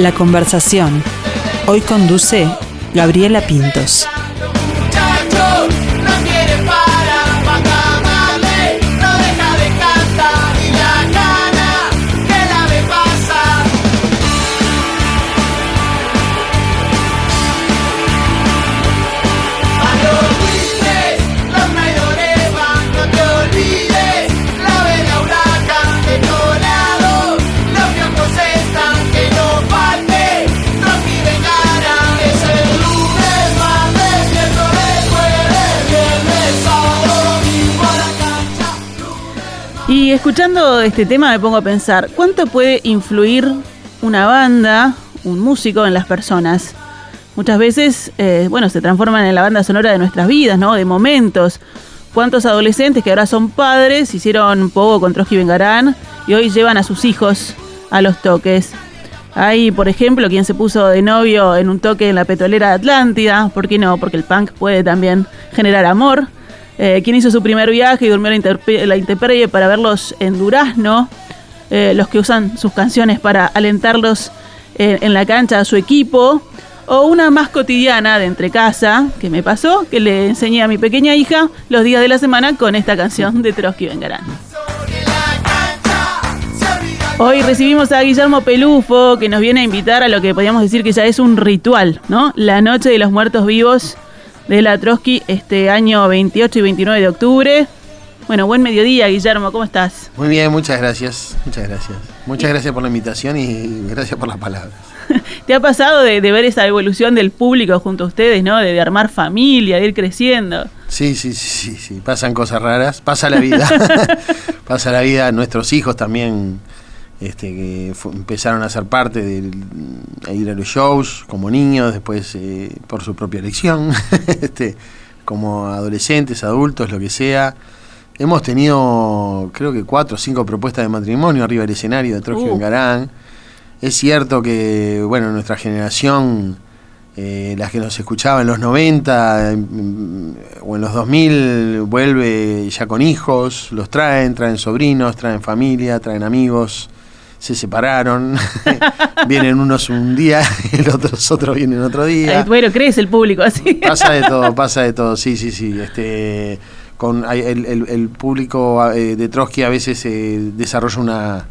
La conversación. Hoy conduce Gabriela Pintos. Escuchando este tema me pongo a pensar, ¿cuánto puede influir una banda, un músico en las personas? Muchas veces, eh, bueno, se transforman en la banda sonora de nuestras vidas, ¿no? De momentos. ¿Cuántos adolescentes que ahora son padres hicieron poco con Trotsky Vengarán y hoy llevan a sus hijos a los toques? Hay, por ejemplo, quien se puso de novio en un toque en la petrolera de Atlántida. ¿Por qué no? Porque el punk puede también generar amor. Eh, quien hizo su primer viaje y durmió la, intemperie para verlos en Durazno, eh, los que usan sus canciones para alentarlos en la cancha a su equipo, o una más cotidiana de entre casa que me pasó, que le enseñé a mi pequeña hija los días de la semana con esta canción de Trotsky Vengarán. Hoy recibimos a Guillermo Pelufo, que nos viene a invitar a lo que podríamos decir que ya es un ritual, ¿no? La Noche de los Muertos Vivos de la Trotsky este año 28 y 29 de octubre. Bueno, buen mediodía, Guillermo, ¿cómo estás? Muy bien, muchas gracias, muchas gracias. Muchas gracias por la invitación y gracias por las palabras. ¿Te ha pasado de, ver esa evolución del público junto a ustedes, ¿no? De, armar familia, de ir creciendo. Sí, sí, sí, sí, pasan cosas raras, pasa la vida, pasa la vida, nuestros hijos también este, que empezaron a ser parte de ir a los shows como niños, después eh, por su propia elección, este, como adolescentes, adultos, lo que sea. Hemos tenido, creo que cuatro o cinco propuestas de matrimonio arriba del escenario de Trujillo uh. Garán. Es cierto que, bueno, nuestra generación, eh, las que nos escuchaban en los 90 mm, o en los 2000, vuelve ya con hijos, los traen, traen sobrinos, traen familia, traen amigos se separaron, vienen unos un día y los otros, otros vienen otro día. bueno, crees el público así. Pasa de todo, pasa de todo, sí, sí, sí. Este, con el, el, público eh, de Trotsky a veces eh, desarrolla una,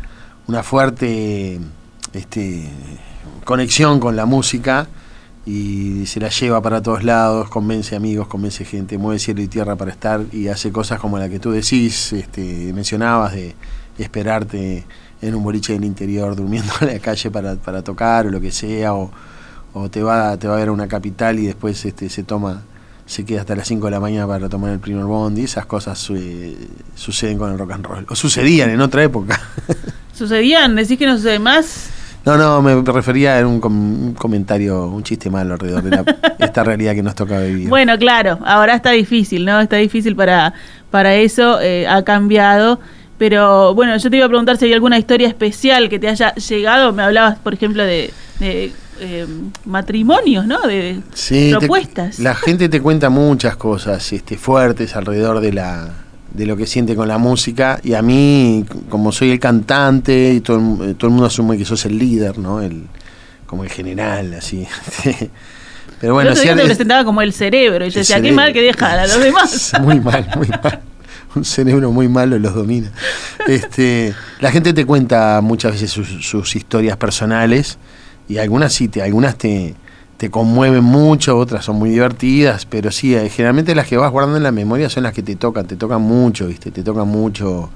una fuerte este, conexión con la música y se la lleva para todos lados, convence amigos, convence gente, mueve cielo y tierra para estar y hace cosas como la que tú decís, este, mencionabas de esperarte en un boliche del interior durmiendo en la calle para, para tocar o lo que sea, o, o, te va te va a ver a una capital y después este se toma se queda hasta las 5 de la mañana para tomar el primer bondi, esas cosas eh, suceden con el rock and roll, o sucedían en otra época. ¿Sucedían? ¿Decís que no sucede más? No, no, me refería a un, comentario, un chiste malo alrededor de esta realidad que nos toca vivir. Bueno, claro, ahora está difícil, ¿no? Está difícil para, para eso, eh, ha cambiado. Pero bueno, yo te iba a preguntar si hay alguna historia especial que te haya llegado. Me hablabas, por ejemplo, de, eh, matrimonios, ¿no? De propuestas. la gente te cuenta muchas cosas este, fuertes alrededor de la de lo que siente con la música y a mí como soy el cantante y todo, todo el mundo asume que sos el líder no el como el general así pero bueno si te presentaba como el cerebro y yo decía qué mal que deja a los demás muy mal muy mal un cerebro muy malo los domina. Este, la gente te cuenta muchas veces sus, historias personales y algunas sí, te, algunas te, te conmueven mucho, otras son muy divertidas, pero sí, eh, generalmente las que vas guardando en la memoria son las que te tocan, te tocan mucho, ¿viste? Te tocan mucho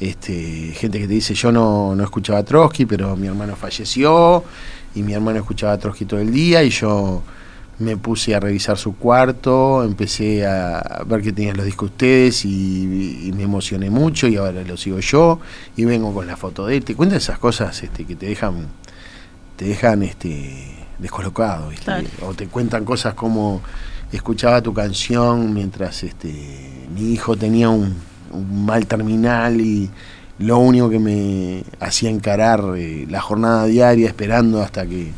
este, gente que te dice, yo no, no escuchaba a Trotsky, pero mi hermano falleció y mi hermano escuchaba a Trotsky todo el día y yo me puse a revisar su cuarto, empecé a ver que tenían los discos ustedes y, me emocioné mucho y ahora lo sigo yo y vengo con la foto de él. Te cuentan esas cosas este, que te dejan, te dejan este, descolocado, o te cuentan cosas como escuchaba tu canción mientras este, mi hijo tenía un, mal terminal y lo único que me hacía encarar eh, la jornada diaria esperando hasta que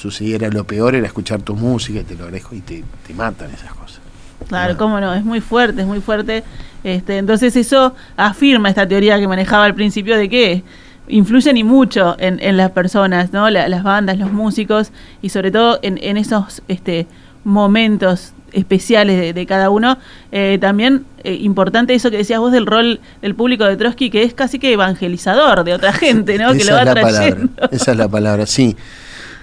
sucediera lo peor era escuchar tu música y te lo agradezco y te, matan esas cosas. Claro, cómo no, es muy fuerte, es muy fuerte. Este, entonces eso afirma esta teoría que manejaba al principio de que influyen y mucho en, las personas, ¿no? las bandas, los músicos y sobre todo en, en esos este, momentos especiales de, cada uno. Eh, también eh, importante eso que decías vos del rol del público de Trotsky, que es casi que evangelizador de otra gente, ¿no? que lo va trayendo. esa es la palabra, sí.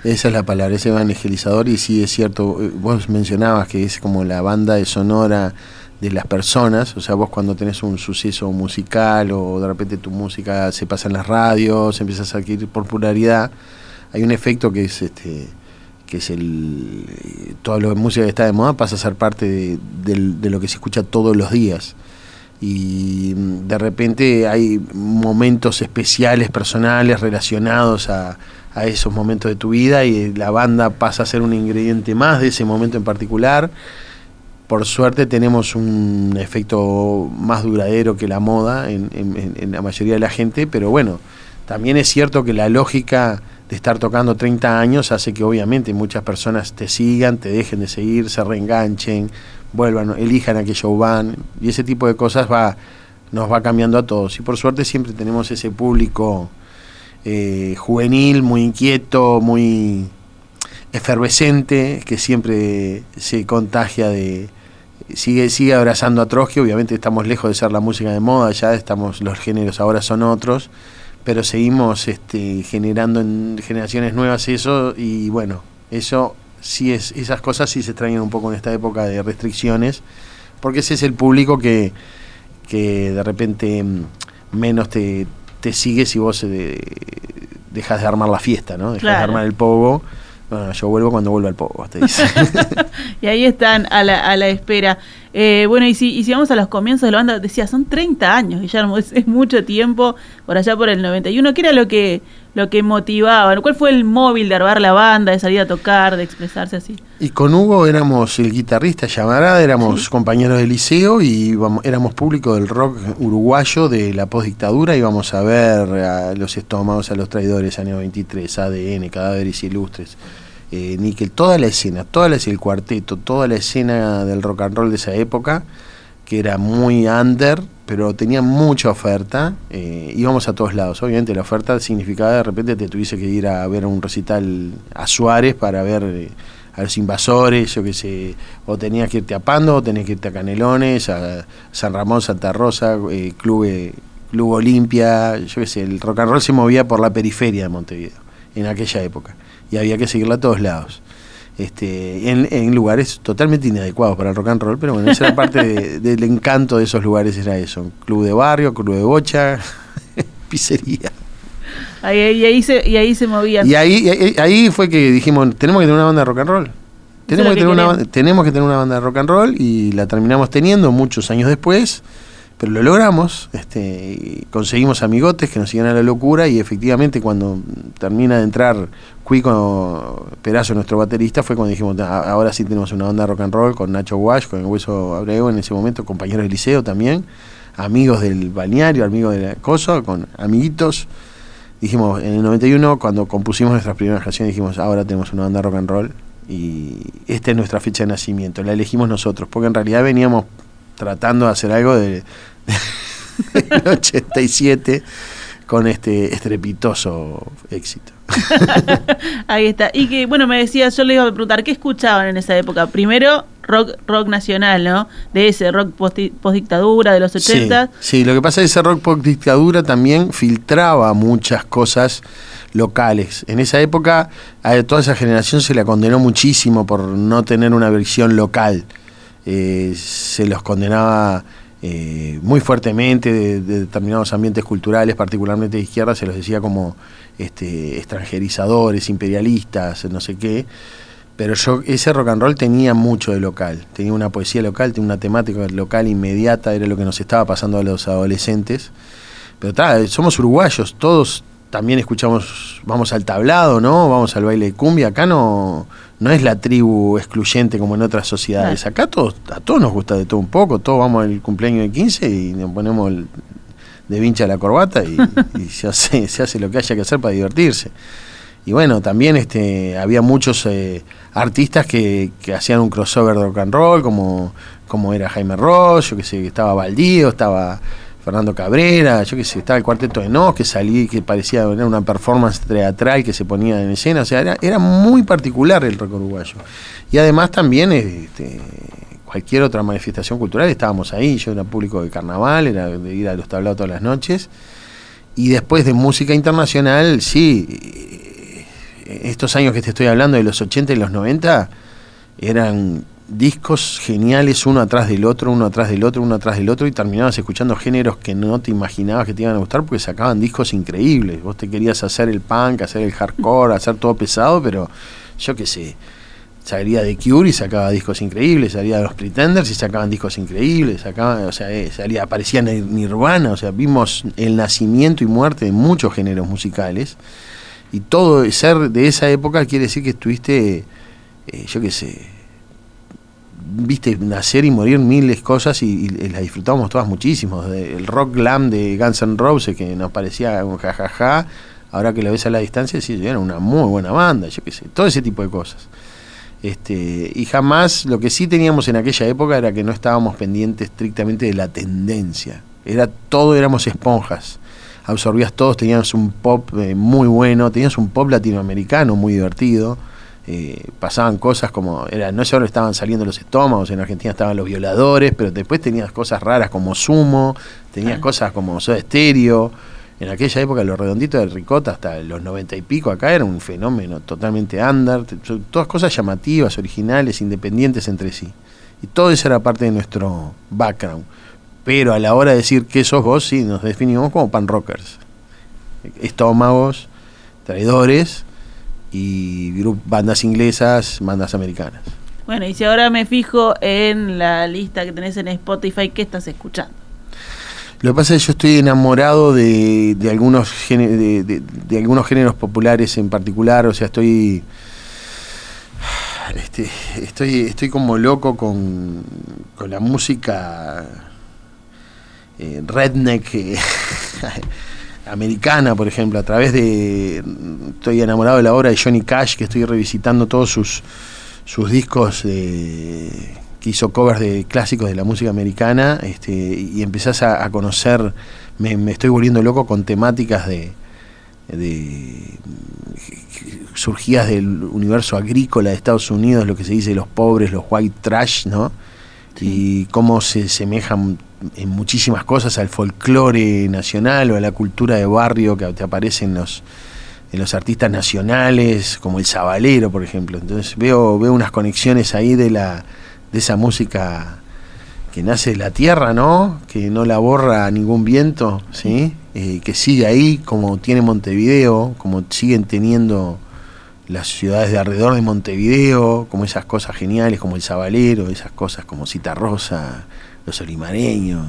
Esa es la palabra, es evangelizador y sí es cierto, eh, vos mencionabas que es como la banda de sonora de las personas, o sea, vos cuando tenés un suceso musical o de repente tu música se pasa en las radios, empiezas a adquirir popularidad, hay un efecto que es este que es el todo lo de música que está de moda pasa a ser parte de, lo que se escucha todos los días. Y de repente hay momentos especiales personales relacionados a, a esos momentos de tu vida y la banda pasa a ser un ingrediente más de ese momento en particular por suerte tenemos un efecto más duradero que la moda en, en, la mayoría de la gente, pero bueno, también es cierto que la lógica de estar tocando 30 años hace que obviamente muchas personas te sigan, te dejen de seguir, se reenganchen, vuelvan, elijan a qué show van, y ese tipo de cosas va, nos va cambiando a todos. Y por suerte siempre tenemos ese público eh, juvenil, muy inquieto, muy efervescente, que siempre se contagia de, sigue, sigue abrazando a Trotsky, obviamente estamos lejos de ser la música de moda, ya estamos, los géneros ahora son otros, pero seguimos este, generando en generaciones nuevas eso y bueno, eso sí es, esas cosas sí se extrañan un poco en esta época de restricciones, porque ese es el público que, que de repente mm, menos te, te sigue si vos eh, dejas de armar la fiesta, ¿no? Dejas de armar el pogo bueno, yo vuelvo cuando vuelva al poco, te dice. y ahí están a la, a la espera. Eh, bueno, y si, y si vamos a los comienzos de la banda, decía, son 30 años, Guillermo, es, es, mucho tiempo, por allá por el 91. ¿Qué era lo que, lo que motivaba? ¿Cuál fue el móvil de armar la banda, de salir a tocar, de expresarse así? Y con Hugo éramos el guitarrista llamarada, éramos compañeros de liceo y éramos público del rock uruguayo de la postdictadura. Íbamos a ver a los estómagos, a los traidores, año 23, ADN, cadáveres ilustres. Eh, toda la escena, toda la, el cuarteto, toda la escena del rock and roll de esa época, que era muy under, pero tenía mucha oferta, eh, íbamos a todos lados. Obviamente la oferta significaba de repente te tuviese que ir a ver un recital a Suárez para ver eh, a los invasores, yo qué sé, o tenías que irte a Pando, o tenías que irte a Canelones, a San Ramón, Santa Rosa, eh, Club, Club Olimpia, yo qué sé, el rock and roll se movía por la periferia de Montevideo en aquella época y había que seguirla a todos lados este, en, lugares totalmente inadecuados para el rock and roll, pero bueno, esa era parte del encanto de eesos lugares, era eso, club de barrio, club de bocha, pizzería. Ahí, y, ahí se, y ahí se movían. Y ahí, ahí, fue que dijimos, tenemos que tener una banda de rock and roll. Tenemos que, tener una, tenemos que tener una banda de rock and roll y la terminamos teniendo muchos años después pero lo logramos, este, conseguimos amigotes que nos siguen a la locura y efectivamente cuando termina de entrar Cuico Perazo, nuestro baterista, fue cuando dijimos, ah, ahora sí tenemos una banda rock and roll con Nacho Wash, con el Hueso Abreu en ese momento, compañeros del liceo también, amigos del balneario, amigos de la con amiguitos. Dijimos, en el 91, cuando compusimos nuestras primeras canciones, dijimos, ahora tenemos una banda rock and roll y esta es nuestra fecha de nacimiento, la elegimos nosotros, porque en realidad veníamos tratando de hacer algo de, 87 con este estrepitoso éxito. Ahí está. Y que, bueno, me decías, yo le iba a preguntar, ¿qué escuchaban en esa época? Primero, rock rock nacional, ¿no? De ese rock post-dictadura de los 80. Sí, lo que pasa es que ese rock post-dictadura también filtraba muchas cosas locales. En esa época, a toda esa generación se la condenó muchísimo por no tener una versión local. Eh, se los condenaba eh, muy fuertemente de, determinados ambientes culturales, particularmente de izquierda, se los decía como este, extranjerizadores, imperialistas, no sé qué. Pero yo, ese rock and roll tenía mucho de local, tenía una poesía local, tenía una temática local inmediata, era lo que nos estaba pasando a los adolescentes. Pero está, somos uruguayos, todos también escuchamos, vamos al tablado, ¿no? Vamos al baile de cumbia, acá no no es la tribu excluyente como en otras sociedades. Acá todos, a todos nos gusta de todo un poco, todos vamos al cumpleaños de 15 y nos ponemos de vincha la corbata y, se, hace, se hace lo que haya que hacer para divertirse. Y bueno, también este, había muchos eh, artistas que, que, hacían un crossover de rock and roll, como, como era Jaime Ross, yo que sé, estaba Baldío, estaba Fernando Cabrera, yo qué sé, estaba el cuarteto de Nos, que salí, que parecía una performance teatral que se ponía en escena, o sea, era, era muy particular el rock uruguayo. Y además también este, cualquier otra manifestación cultural estábamos ahí, yo era público de carnaval, era de ir a los tablados todas las noches. Y después de música internacional, sí, estos años que te estoy hablando, de los 80 y los 90, eran discos geniales uno atrás del otro, uno atrás del otro, uno atrás del otro, y terminabas escuchando géneros que no te imaginabas que te iban a gustar porque sacaban discos increíbles. Vos te querías hacer el punk, hacer el hardcore, hacer todo pesado, pero yo qué sé. Salía de Cure y sacaba discos increíbles, salía de los Pretenders y sacaban discos increíbles, sacaban, o sea, eh, salía, aparecía Nirvana, o sea, vimos el nacimiento y muerte de muchos géneros musicales. Y todo ser de esa época quiere decir que estuviste, eh, yo qué sé, viste nacer y morir miles cosas y, las disfrutamos todas muchísimo. el rock glam de Guns N' Roses que nos parecía un jajaja, ahora que lo ves a la distancia, sí, era una muy buena banda, yo qué sé, todo ese tipo de cosas. Este, y jamás, lo que sí teníamos en aquella época era que no estábamos pendientes estrictamente de la tendencia. Era todo, éramos esponjas. Absorbías todos, teníamos un pop eh, muy bueno, teníamos un pop latinoamericano muy divertido eh, pasaban cosas como, era, no solo estaban saliendo los estómagos, en Argentina estaban los violadores, pero después tenías cosas raras como Sumo, tenías cosas como Soda Estéreo. En aquella época los redonditos del Ricota hasta los noventa y pico acá era un fenómeno totalmente under, todas cosas llamativas, originales, independientes entre sí. Y todo eso era parte de nuestro background. Pero a la hora de decir qué sos vos, sí, nos definimos como pan rockers. Estómagos, traidores, y bandas inglesas, bandas americanas. Bueno, y si ahora me fijo en la lista que tenés en Spotify, ¿qué estás escuchando? Lo que pasa es que yo estoy enamorado de, de algunos de, de, algunos géneros populares en particular, o sea, estoy este, estoy estoy como loco con, con la música eh, redneck eh, americana, por ejemplo, a través de. Estoy enamorado de la obra de Johnny Cash, que estoy revisitando todos sus, sus discos hizo covers de clásicos de la música americana, este, y empezás a, conocer. Me, estoy volviendo loco con temáticas de, de surgidas del universo agrícola de Estados Unidos, lo que se dice los pobres, los white trash, ¿no? Y cómo se semejan en muchísimas cosas al folclore nacional o a la cultura de barrio que te aparece en los, en los artistas nacionales, como el Zabalero, por ejemplo. Entonces veo, veo unas conexiones ahí de, la, de esa música que nace de la tierra, ¿no? Que no la borra ningún viento, ¿sí? Eh, que sigue ahí, como tiene Montevideo, como siguen teniendo las ciudades de alrededor de Montevideo, como esas cosas geniales, como el Zabalero, esas cosas como Cita Rosa, los olimareños,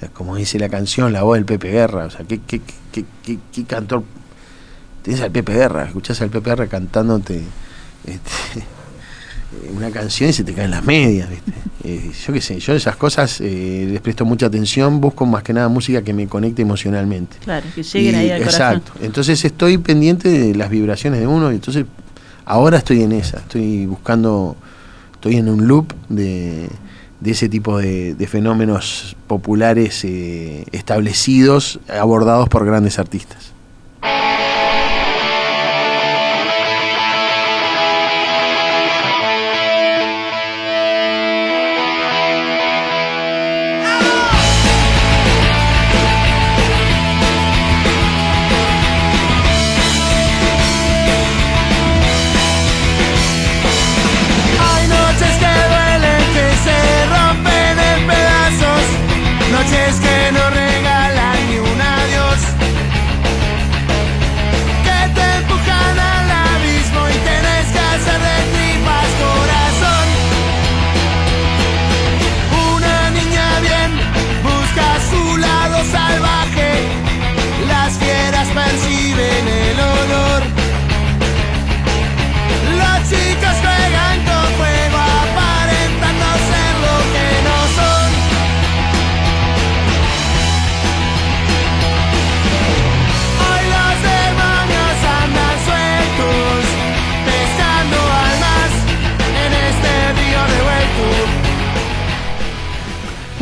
eh, como dice la canción, la voz del Pepe Guerra, o sea, ¿qué, qué, qué, qué, cantor? Tienes al Pepe Guerra, escuchás al Pepe Guerra cantándote este, una canción y se te caen las medias, eh, yo qué sé, yo esas cosas eh, les presto mucha atención, busco más que nada música que me conecte emocionalmente. Claro, que lleguen ahí al Exacto, entonces estoy pendiente de las vibraciones de uno, y entonces ahora estoy en esa, estoy buscando, estoy en un loop de de ese tipo de, fenómenos populares eh, establecidos abordados por grandes artistas.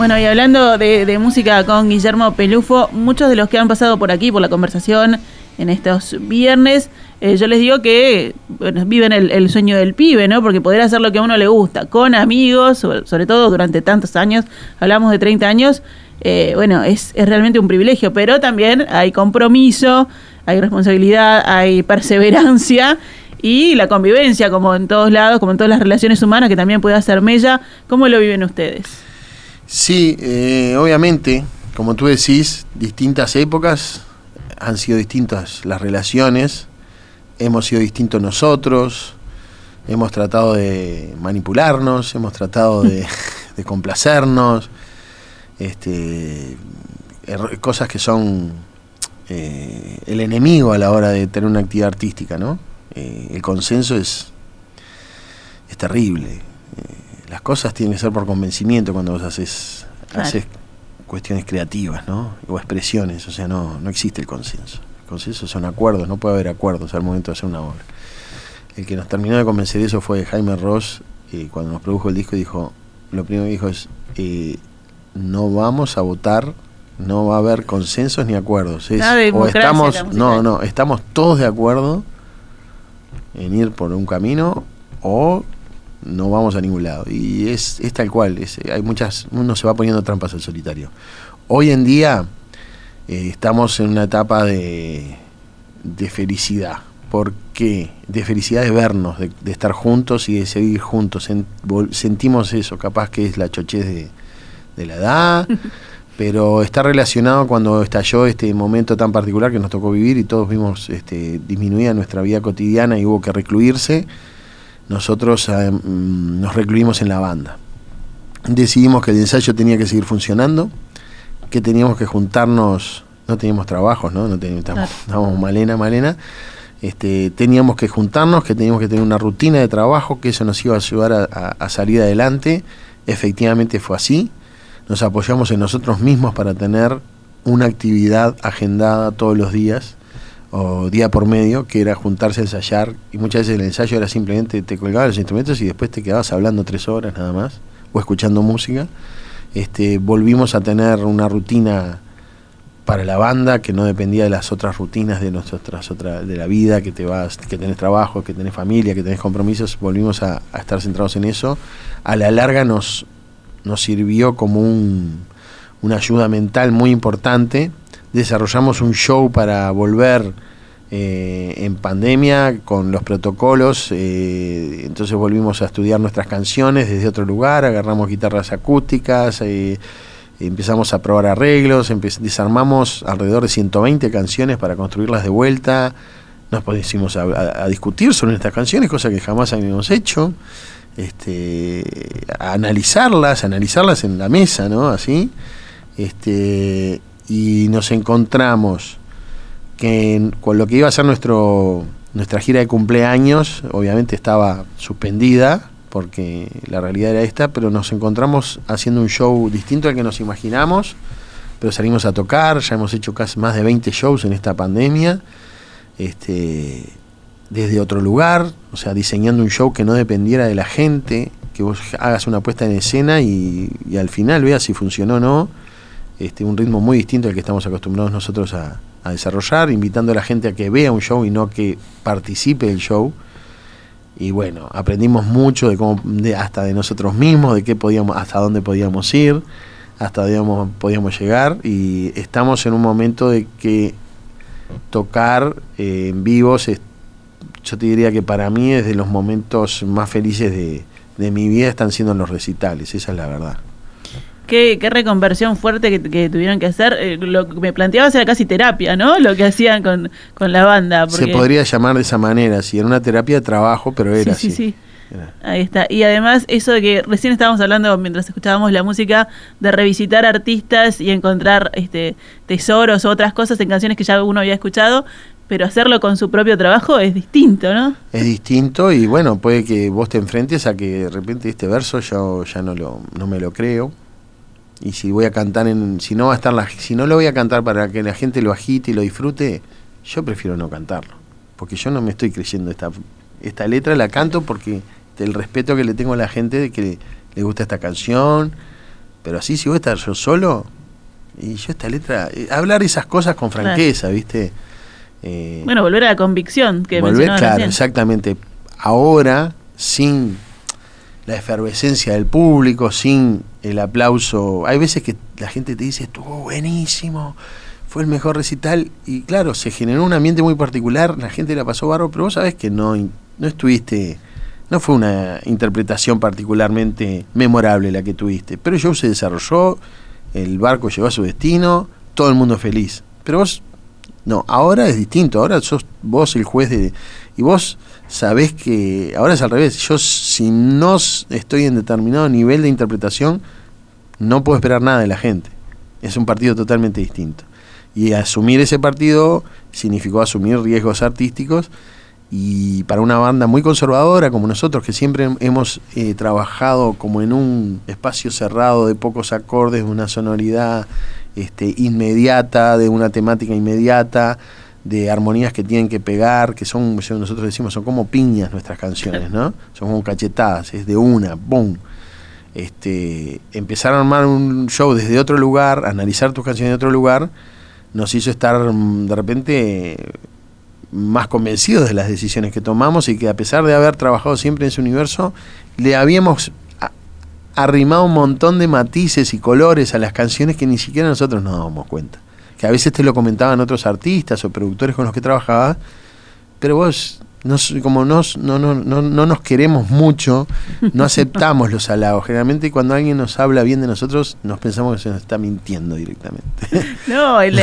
Bueno, y hablando de, música con Guillermo Pelufo, muchos de los que han pasado por aquí, por la conversación en estos viernes, eh, yo les digo que viven el, sueño del pibe, ¿no? Porque poder hacer lo que a uno le gusta, con amigos, sobre, todo durante tantos años, hablamos de 30 años, eh, bueno, es, es realmente un privilegio, pero también hay compromiso, hay responsabilidad, hay perseverancia y la convivencia, como en todos lados, como en todas las relaciones humanas, que también puede hacer mella. ¿Cómo lo viven ustedes? Sí, eh, obviamente, como tú decís, distintas épocas han sido distintas las relaciones, hemos sido distintos nosotros, hemos tratado de manipularnos, hemos tratado de, complacernos, este, cosas que son eh, el enemigo a la hora de tener una actividad artística, ¿no? Eh, el consenso es, es terrible. Eh, las cosas tienen que ser por convencimiento cuando vos haces, haces cuestiones creativas, ¿no? O expresiones, o sea, no, no existe el consenso. El consenso son acuerdos, no puede haber acuerdos al momento de hacer una obra. El que nos terminó de convencer de eso fue Jaime Ross, y cuando nos produjo el disco dijo, lo primero que dijo es, eh, no vamos a votar, no va a haber consensos ni acuerdos. o estamos, no, no, estamos todos de acuerdo en ir por un camino o no vamos a ningún lado. Y es, es tal cual, hay muchas, uno se va poniendo trampas al solitario. Hoy en día eh, estamos en una etapa de, de felicidad. ¿Por qué? De felicidad de vernos, de, estar juntos y de seguir juntos. sentimos eso, capaz que es la chochez de, de la edad. pero está relacionado cuando estalló este momento tan particular que nos tocó vivir y todos vimos este, disminuida nuestra vida cotidiana y hubo que recluirse, nosotros eh, mm, nos recluimos en la banda. Decidimos que el ensayo tenía que seguir funcionando, que teníamos que juntarnos, no teníamos trabajos, ¿no? no teníamos, estábamos malena, malena. Este, teníamos que juntarnos, que teníamos que tener una rutina de trabajo, que eso nos iba a ayudar a salir adelante. Efectivamente fue así nos apoyamos en nosotros mismos para tener una actividad agendada todos los días o día por medio, que era juntarse a ensayar, y muchas veces el ensayo era simplemente te colgabas los instrumentos y después te quedabas hablando tres horas nada más, o escuchando música. Este, volvimos a tener una rutina para la banda que no dependía de las otras rutinas de nuestras otras de la vida que te vas que tenés trabajo que tenés familia que tenés compromisos volvimos a estar centrados en eso a la larga nos nos sirvió como un, una ayuda mental muy importante. Desarrollamos un show para volver eh, en pandemia con los protocolos, eh, entonces volvimos a estudiar nuestras canciones desde otro lugar, agarramos guitarras acústicas, eh, empezamos a probar arreglos, desarmamos alrededor de 120 canciones para construirlas de vuelta, nos pusimos a, discutir sobre estas canciones, cosa que jamás habíamos hecho este, analizarlas, analizarlas en la mesa, ¿no? Así, este, y nos encontramos que con lo que iba a ser nuestro, nuestra gira de cumpleaños, obviamente estaba suspendida, porque la realidad era esta, pero nos encontramos haciendo un show distinto al que nos imaginamos, pero salimos a tocar, ya hemos hecho casi más de 20 shows en esta pandemia, este, desde otro lugar, o sea, diseñando un show que no dependiera de la gente, que vos hagas una puesta en escena y, al final veas si funcionó o no, este, un ritmo muy distinto al que estamos acostumbrados nosotros a, desarrollar, invitando a la gente a que vea un show y no que participe del show. Y bueno, aprendimos mucho de cómo, hasta de nosotros mismos, de qué podíamos, hasta dónde podíamos ir, hasta dónde podíamos llegar, y estamos en un momento de que tocar eh, en vivos yo te diría que para mí es de los momentos más felices de, mi vida están siendo los recitales, esa es la verdad. Qué, reconversión fuerte que, tuvieron que hacer. Eh, lo que me planteabas era casi terapia, ¿no? Lo que hacían con, la banda. Se podría llamar de esa manera, si era una terapia de trabajo, pero era sí, así. Sí, sí. Ahí está. Y además eso de que recién estábamos hablando mientras escuchábamos la música de revisitar artistas y encontrar este tesoros o otras cosas en canciones que ya uno había escuchado, pero hacerlo con su propio trabajo es distinto, ¿no? Es distinto y bueno, puede que vos te enfrentes a que de repente este verso yo ya no lo no me lo creo. Y si voy a cantar en si no va a estar la si no lo voy a cantar para que la gente lo agite y lo disfrute, yo prefiero no cantarlo, porque yo no me estoy creyendo esta esta letra la canto porque el respeto que le tengo a la gente de que le gusta esta canción, Pero así, si voy a estar yo solo, y yo esta letra, eh, hablar esas cosas con franqueza, ¿viste? Eh, bueno, volver a la convicción que Volver, claro, exactamente. Ahora, sin la efervescencia del público, sin el aplauso. Hay veces que la gente te dice, estuvo buenísimo, fue el mejor recital. Y claro, se generó un ambiente muy particular, la gente la pasó barro, pero vos sabés que no, no estuviste, no fue una interpretación particularmente memorable la que tuviste. Pero el show se desarrolló, el barco llegó a su destino, todo el mundo feliz. Pero vos, no, ahora es distinto, ahora sos vos el juez de... Y vos sabés que ahora es al revés. Yo si no estoy en determinado nivel de interpretación, no puedo esperar nada de la gente. Es un partido totalmente distinto. Y asumir ese partido significó asumir riesgos artísticos y para una banda muy conservadora como nosotros, que siempre hemos eh, trabajado como en un espacio cerrado de pocos acordes, de una sonoridad este, inmediata, de una temática inmediata, de armonías que tienen que pegar, que son, nosotros decimos, son como piñas nuestras canciones, ¿no? Son como cachetadas, es de una, ¡boom! Este, empezar a armar un show desde otro lugar, analizar tus canciones de otro lugar, nos hizo estar mm, de repente más convencidos de las decisiones que tomamos y que a pesar de haber trabajado siempre en ese universo, le habíamos arrimado un montón de matices y colores a las canciones que ni siquiera nosotros nos dábamos cuenta que a veces te lo comentaban otros artistas o productores con los que trabajaba, pero vos como nos, no, no, no, no nos queremos mucho, no aceptamos los halagos. Generalmente cuando alguien nos habla bien de nosotros, nos pensamos que se nos está mintiendo directamente. No, el,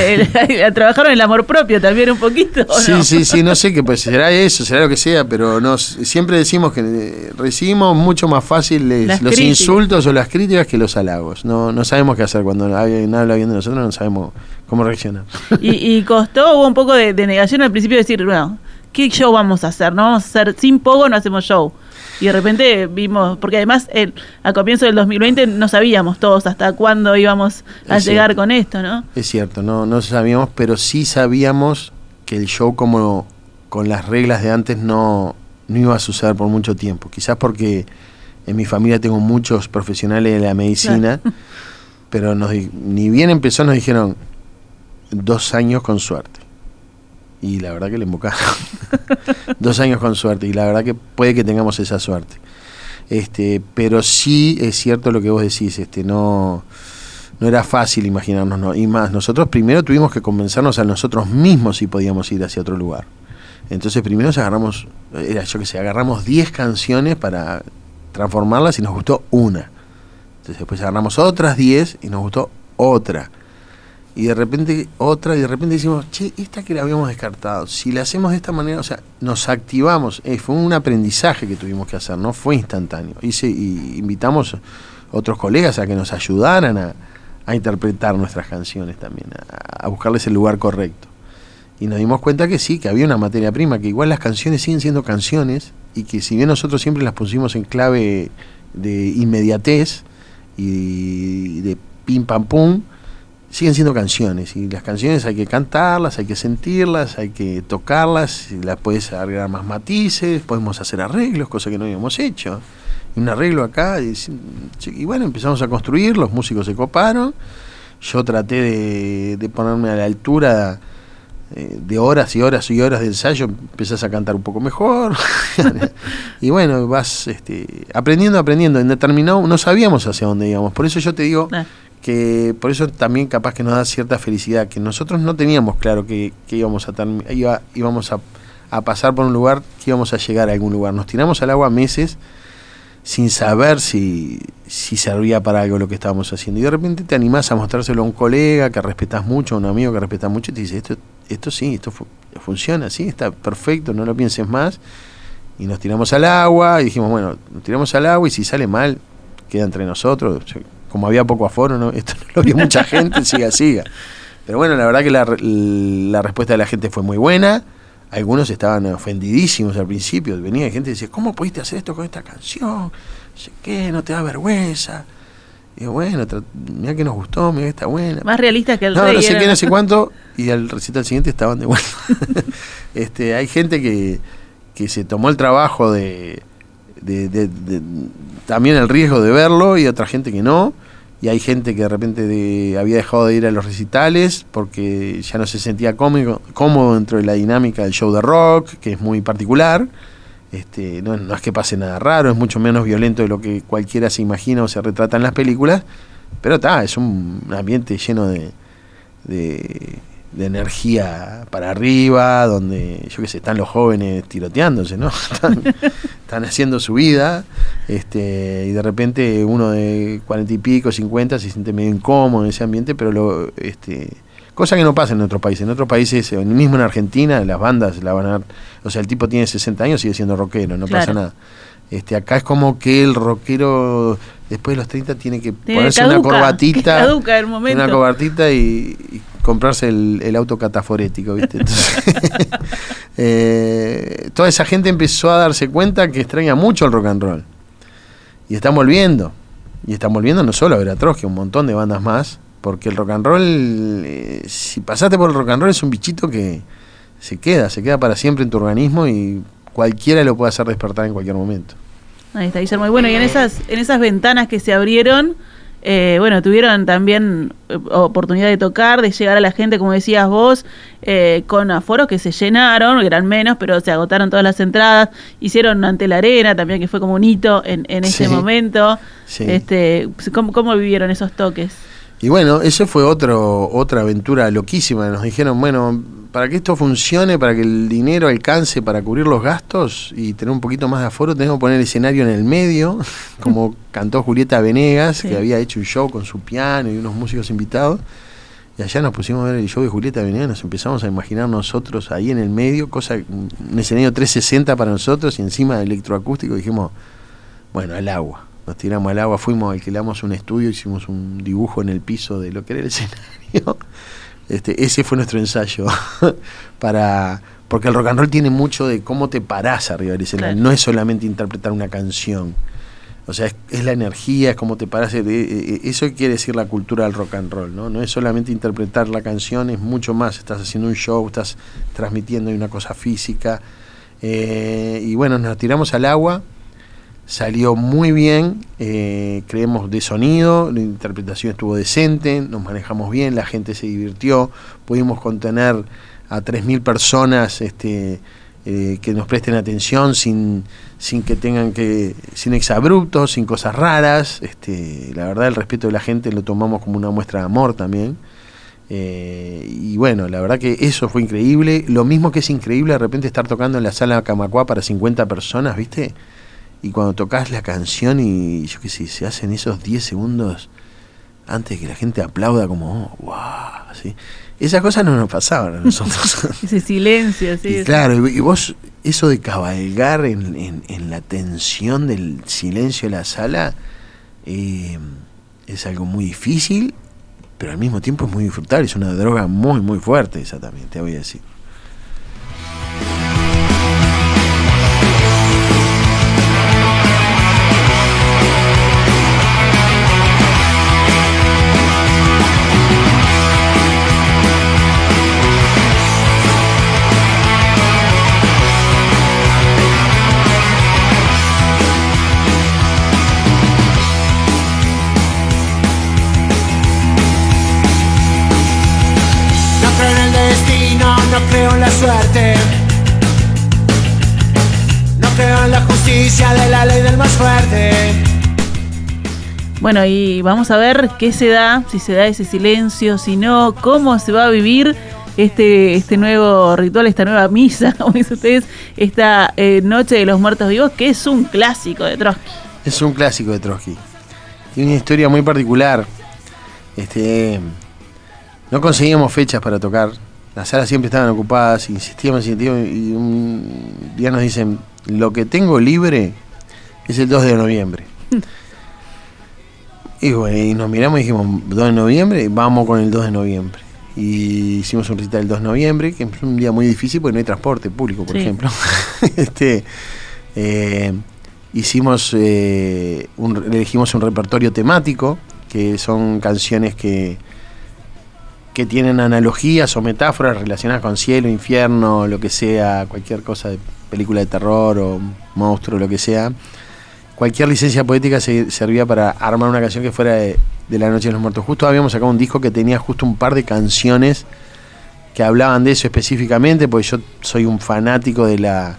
trabajaron el amor propio también un poquito. Sí, sí, sí, no sé qué pues será eso, será lo que sea, pero nos siempre decimos que eh, recibimos mucho más fácil los insultos o las críticas que los halagos. No, no sabemos qué hacer cuando alguien habla bien de nosotros, no sabemos cómo reaccionar. Y, costó, hubo un poco de, de negación al principio de decir, bueno, ¿qué show vamos a hacer? No vamos a hacer sin poco, no hacemos show. Y de repente vimos, porque además el, a comienzo del 2020 no sabíamos todos hasta cuándo íbamos a llegar con esto, ¿no? Es cierto, no, no sabíamos, pero sí sabíamos que el show como con las reglas de antes no, no iba a suceder por mucho tiempo. Quizás porque en mi familia tengo muchos profesionales de la medicina, pero ni bien empezó nos dijeron dos años con suerte y la verdad que le invocaron. Dos años con suerte y la verdad que puede que tengamos esa suerte. Este, pero sí es cierto lo que vos decís, este, no, no era fácil imaginarnos, no. y más, nosotros primero tuvimos que convencernos a nosotros mismos si podíamos ir hacia otro lugar. Entonces primero agarramos, era yo que sé, agarramos 10 canciones para transformarlas y nos gustó una. Entonces después agarramos otras 10 y nos gustó otra y de repente otra, y de repente decimos, che, esta que la habíamos descartado, si la hacemos de esta manera, o sea, nos activamos, eh, fue un aprendizaje que tuvimos que hacer, no fue instantáneo. Y, y invitamos otros colegas a que nos ayudaran a, interpretar nuestras canciones también, a, buscarles el lugar correcto. Y nos dimos cuenta que sí, que había una materia prima, que igual las canciones siguen siendo canciones, y que si bien nosotros siempre las pusimos en clave de inmediatez y de pim pam pum, siguen siendo canciones y las canciones hay que cantarlas, hay que sentirlas, hay que tocarlas, y las puedes agregar más matices, podemos hacer arreglos, cosa que no habíamos hecho. un arreglo acá y, bueno, empezamos a construir, los músicos se coparon, yo traté de, ponerme a la altura eh, de horas y horas y horas de ensayo, empezás a cantar un poco mejor. Y bueno, vas este, aprendiendo, aprendiendo, en determinado no sabíamos hacia dónde íbamos, por eso yo te digo que por eso también capaz que nos da cierta felicidad, que nosotros no teníamos claro que, íbamos a iba, íbamos a, pasar por un lugar, que íbamos a llegar a algún lugar. Nos tiramos al agua meses sin saber si, si servía para algo lo que estábamos haciendo. Y de repente te animás a mostrárselo a un colega que respetas mucho, a un amigo que respetas mucho, y te dice, esto, esto sí, esto funciona, sí, está perfecto, no lo pienses más. Y nos tiramos al agua y dijimos, bueno, nos tiramos al agua y si sale mal, queda entre nosotros como había poco aforo, ¿no? esto no lo vio mucha gente, siga, siga. Pero bueno, la verdad que la, respuesta de la gente fue muy buena. Algunos estaban ofendidísimos al principio. Venía gente y decía, ¿cómo pudiste hacer esto con esta canción? ¿Qué? ¿No te da vergüenza? Y bueno, mira que nos gustó, mira que está buena. Más realista que el no, No sé qué, no sé cuánto. Y al recital siguiente estaban de vuelta. este, hay gente que, que se tomó el trabajo de, de, también el riesgo de verlo y otra gente que no. Y hay gente que de repente había dejado de ir a los recitales porque ya no se sentía cómodo, cómodo dentro de la dinámica del show de rock, que es muy particular. Este, no, es que pase nada raro, es mucho menos violento de lo que cualquiera se imagina o se retrata en las películas, pero está, es un ambiente lleno de, de energía para arriba, donde yo qué sé, están los jóvenes tiroteándose, ¿no? Están, están haciendo su vida, este, y de repente uno de cuarenta y pico, cincuenta, se siente medio incómodo en ese ambiente, pero lo, este, cosa que no pasa en otros países. En otros países, mismo en Argentina, las bandas la van a o sea, el tipo tiene 60 años y sigue siendo rockero, no pasa nada. Este, acá es como que el rockero después de los 30 tiene que Tiene- ponerse caduca, una corbatita, que caduca el momento. una corbatita y, y comprarse el, el auto cataforético, ¿viste? Entonces, eh, toda esa gente empezó a darse cuenta que extraña mucho el rock and roll. Y están volviendo. Y están volviendo no solo a ver a Trotsky, un montón de bandas más. Porque el rock and roll, eh, si pasaste por el rock and roll, es un bichito que se queda, se queda para siempre en tu organismo y cualquiera lo puede hacer despertar en cualquier momento. Ahí está Guillermo. Y bueno, y en esas, en esas ventanas que se abrieron, eh, bueno, tuvieron también eh, oportunidad de tocar, de llegar a la gente, como decías vos, eh, con aforos que se llenaron, eran menos, pero se agotaron todas las entradas, hicieron ante la arena también, que fue como un hito en, en ese Sí. momento. Sí. Este, ¿cómo, ¿Cómo vivieron esos toques? Y bueno, eso fue otro, otra aventura loquísima. Nos dijeron, bueno, para que esto funcione, para que el dinero alcance para cubrir los gastos y tener un poquito más de aforo, tenemos que poner el escenario en el medio, como cantó Julieta Venegas, Sí. que había hecho un show con su piano y unos músicos invitados. Y allá nos pusimos a ver el show de Julieta Venegas, nos empezamos a imaginar nosotros ahí en el medio, cosa, un escenario 360 para nosotros y encima electroacústico, dijimos, bueno, al agua. Nos tiramos al agua, fuimos, alquilamos un estudio, hicimos un dibujo en el piso de lo que era el escenario. Este, ese fue nuestro ensayo. para Porque el rock and roll tiene mucho de cómo te parás arriba del escenario. Claro. No es solamente interpretar una canción. O sea, es, es la energía, es cómo te parás. Eso quiere decir la cultura del rock and roll, ¿no? No es solamente interpretar la canción, es mucho más. Estás haciendo un show, estás transmitiendo una cosa física. Eh, y bueno, nos tiramos al agua salió muy bien, eh, creemos de sonido, la interpretación estuvo decente, nos manejamos bien, la gente se divirtió, pudimos contener a 3.000 personas este, eh, que nos presten atención sin, sin que tengan que, sin exabruptos, sin cosas raras, este, la verdad el respeto de la gente lo tomamos como una muestra de amor también. Eh, y bueno, la verdad que eso fue increíble. Lo mismo que es increíble de repente estar tocando en la sala Camacuá para 50 personas, ¿viste? Y cuando tocas la canción y yo qué sé, se hacen esos 10 segundos antes que la gente aplauda como, oh, wow, así. Esas cosas no nos pasaban a nosotros. Ese silencio, sí. y claro, y y vos, eso de cabalgar en, en- en la tensión del silencio de la sala, eh, es algo muy difícil, pero al mismo tiempo es muy disfrutable, es una droga muy, muy fuerte esa también, te voy a decir. Bueno, y vamos a ver qué se da, si se da ese silencio, si no, cómo se va a vivir este, este nuevo ritual, esta nueva misa, como dicen ustedes, esta eh, Noche de los Muertos Vivos, que es un clásico de Trotsky. Es un clásico de Trotsky. Tiene una historia muy particular. Este, no conseguíamos fechas para tocar. Las salas siempre estaban ocupadas, insistíamos, insistíamos, y un día nos dicen, lo que tengo libre es el 2 de noviembre. y bueno, y nos miramos y dijimos, 2 de noviembre, vamos con el 2 de noviembre. Y hicimos un recital el 2 de noviembre, que es un día muy difícil porque no hay transporte público, por Sí. ejemplo. este, eh, hicimos eh, un, elegimos un repertorio temático que son canciones que que tienen analogías o metáforas relacionadas con cielo, infierno, lo que sea, cualquier cosa de película de terror o monstruo, lo que sea. Cualquier licencia poética se, servía para armar una canción que fuera de de La Noche de los Muertos. Justo habíamos sacado un disco que tenía justo un par de canciones que hablaban de eso específicamente, porque yo soy un fanático de la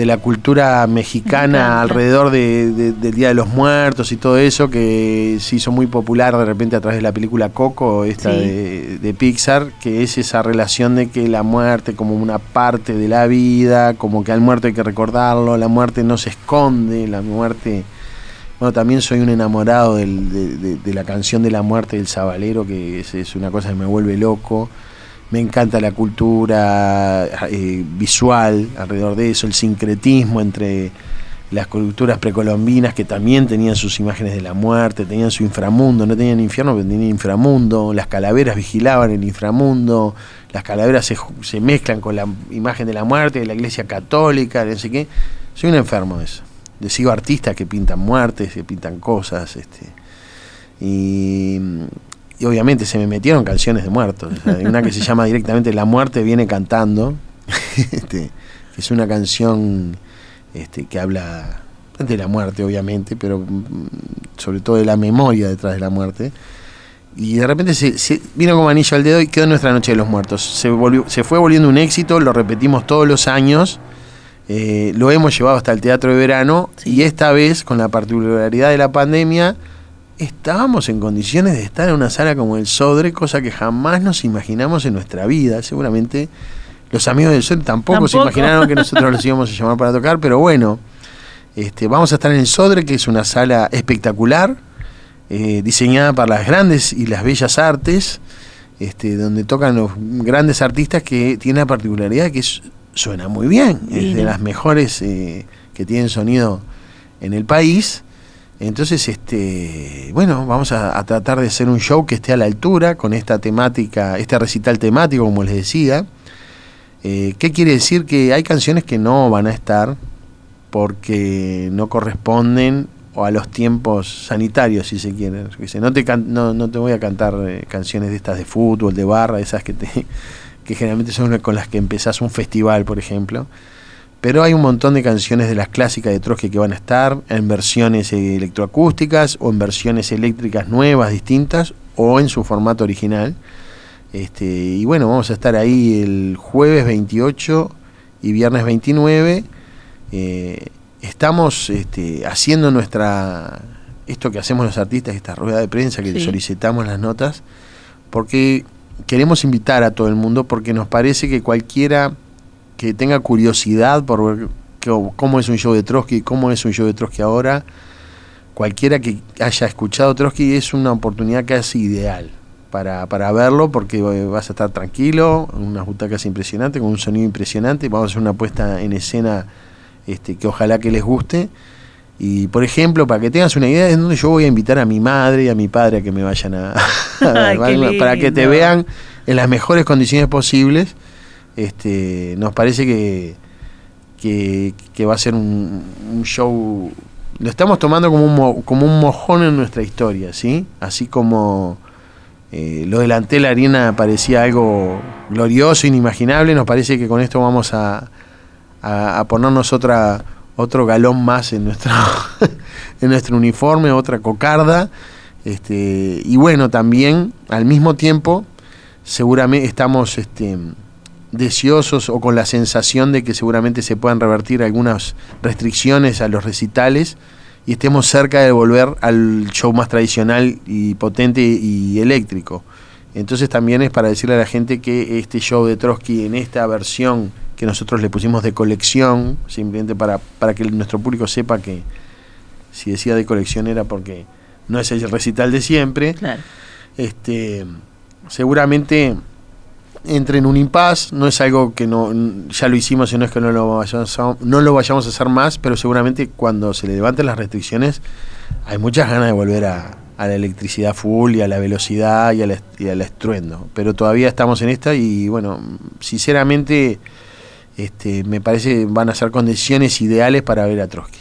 de la cultura mexicana alrededor de, del Día de los Muertos y todo eso, que se hizo muy popular de repente a través de la película Coco, esta de, de, Pixar, que es esa relación de que la muerte como una parte de la vida, como que al muerto hay que recordarlo, la muerte no se esconde, la muerte... Bueno, también soy un enamorado del, de, la canción de la muerte del Sabalero, que es, es una cosa que me vuelve loco me encanta la cultura eh, visual alrededor de eso, el sincretismo entre las culturas precolombinas que también tenían sus imágenes de la muerte, tenían su inframundo, no tenían infierno, pero tenían inframundo, las calaveras vigilaban el inframundo, las calaveras se, mezclan con la imagen de la muerte de la iglesia católica, no sé qué. Soy un enfermo de eso. De sigo artistas que pintan muertes, que pintan cosas, este. Y y obviamente se me metieron canciones de muertos. hay una que se llama directamente La muerte viene cantando, este, que es una canción este, que habla de la muerte, obviamente, pero mm, sobre todo de la memoria detrás de la muerte. Y de repente se, vino como anillo al dedo y quedó nuestra Noche de los Muertos. Se, volvió, se fue volviendo un éxito, lo repetimos todos los años. Eh, lo hemos llevado hasta el teatro de verano y esta vez, con la particularidad de la pandemia, estábamos en condiciones de estar en una sala como el Sodre, cosa que jamás nos imaginamos en nuestra vida. Seguramente los amigos del Sodre tampoco, se imaginaron que nosotros los íbamos a llamar para tocar, pero bueno, este, vamos a estar en el Sodre, que es una sala espectacular, eh, diseñada para las grandes y las bellas artes, este, donde tocan los grandes artistas que tiene la particularidad de que suena muy bien, es de las mejores eh, que tienen sonido en el país entonces, este, bueno, vamos a, tratar de hacer un show que esté a la altura con esta temática, este recital temático, como les decía. Eh, ¿Qué quiere decir? Que hay canciones que no van a estar porque no corresponden o a los tiempos sanitarios, si se quiere. No te, no, te voy a cantar eh, canciones de estas de fútbol, de barra, esas que, te, que generalmente son con las que empezás un festival, por ejemplo. Pero hay un montón de canciones de las clásicas de Trotsky que van a estar en versiones electroacústicas o en versiones eléctricas nuevas, distintas, o en su formato original. Este, y bueno, vamos a estar ahí el jueves 28 y viernes 29. Eh, estamos este, haciendo nuestra esto que hacemos los artistas, esta rueda de prensa que solicitamos las notas, porque queremos invitar a todo el mundo, porque nos parece que cualquiera que tenga curiosidad por ver cómo es un show de Trotsky, cómo es un show de Trotsky ahora, cualquiera que haya escuchado Trotsky es una oportunidad casi ideal para, para verlo porque vas a estar tranquilo, unas butacas impresionantes, con un sonido impresionante, vamos a hacer una puesta en escena este, que ojalá que les guste. Y por ejemplo, para que tengas una idea, es donde yo voy a invitar a mi madre y a mi padre a que me vayan a, para que te vean en las mejores condiciones posibles este, nos parece que, que, va a ser un, show. Lo estamos tomando como un, como un mojón en nuestra historia, ¿sí? Así como eh, lo delante la arena parecía algo glorioso, inimaginable, nos parece que con esto vamos a, a, ponernos otra, otro galón más en nuestro, en nuestro uniforme, otra cocarda. Este, y bueno, también al mismo tiempo, seguramente estamos este, deseosos o con la sensación de que seguramente se puedan revertir algunas restricciones a los recitales y estemos cerca de volver al show más tradicional y potente y eléctrico. Entonces también es para decirle a la gente que este show de Trotsky en esta versión que nosotros le pusimos de colección, simplemente para, para que nuestro público sepa que si decía de colección era porque no es el recital de siempre. Este, seguramente entre en un impasse, no es algo que no ya lo hicimos y no es que no lo, vayamos a, no lo vayamos a hacer más, pero seguramente cuando se le levanten las restricciones hay muchas ganas de volver a, a la electricidad full y a la velocidad y, al estruendo. Pero todavía estamos en esta y bueno, sinceramente este, me parece que van a ser condiciones ideales para ver a Trotsky.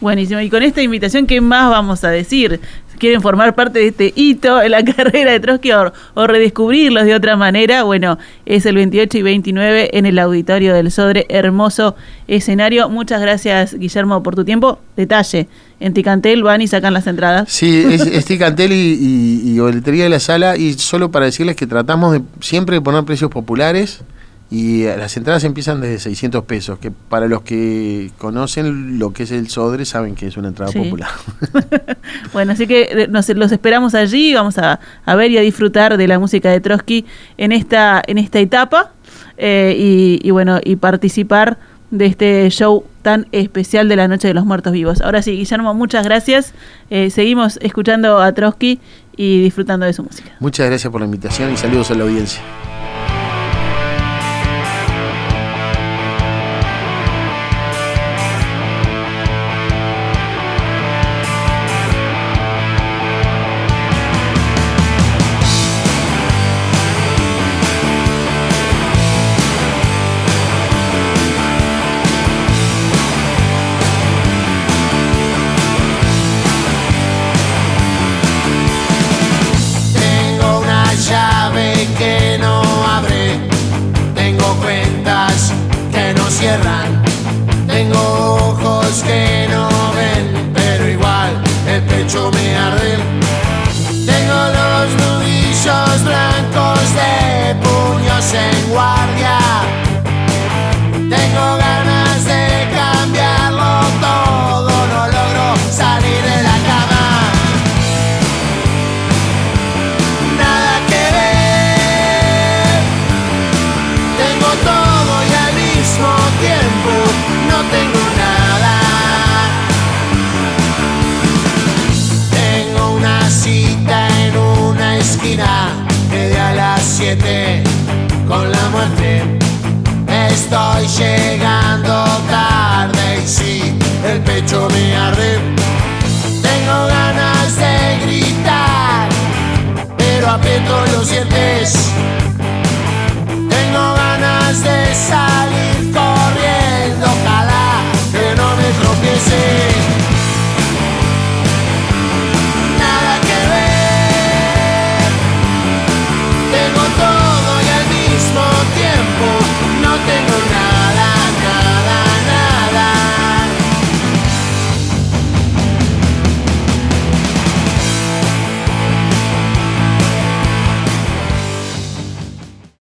Buenísimo. Y con esta invitación, ¿qué más vamos a decir? Quieren formar parte de este hito en la carrera de Trotsky o, redescubrirlos de otra manera, bueno, es el 28 y 29 en el auditorio del Sodre. Hermoso escenario. Muchas gracias, Guillermo, por tu tiempo. Detalle en Ticantel van y sacan las entradas. Sí, es, es Ticantel y, y, y de la sala. Y solo para decirles que tratamos de siempre de poner precios populares. Y las entradas empiezan desde 600 pesos, que para los que conocen lo que es el Sodre saben que es una entrada Sí. popular. Bueno, así que eh, nos, los esperamos allí, vamos a, a ver y a disfrutar de la música de Trotsky en esta, en esta etapa eh, y, y bueno, y participar de este show tan especial de la Noche de los Muertos Vivos. Ahora sí, Guillermo, muchas gracias. Eh, seguimos escuchando a Trotsky y disfrutando de su música. Muchas gracias por la invitación y saludos a la audiencia.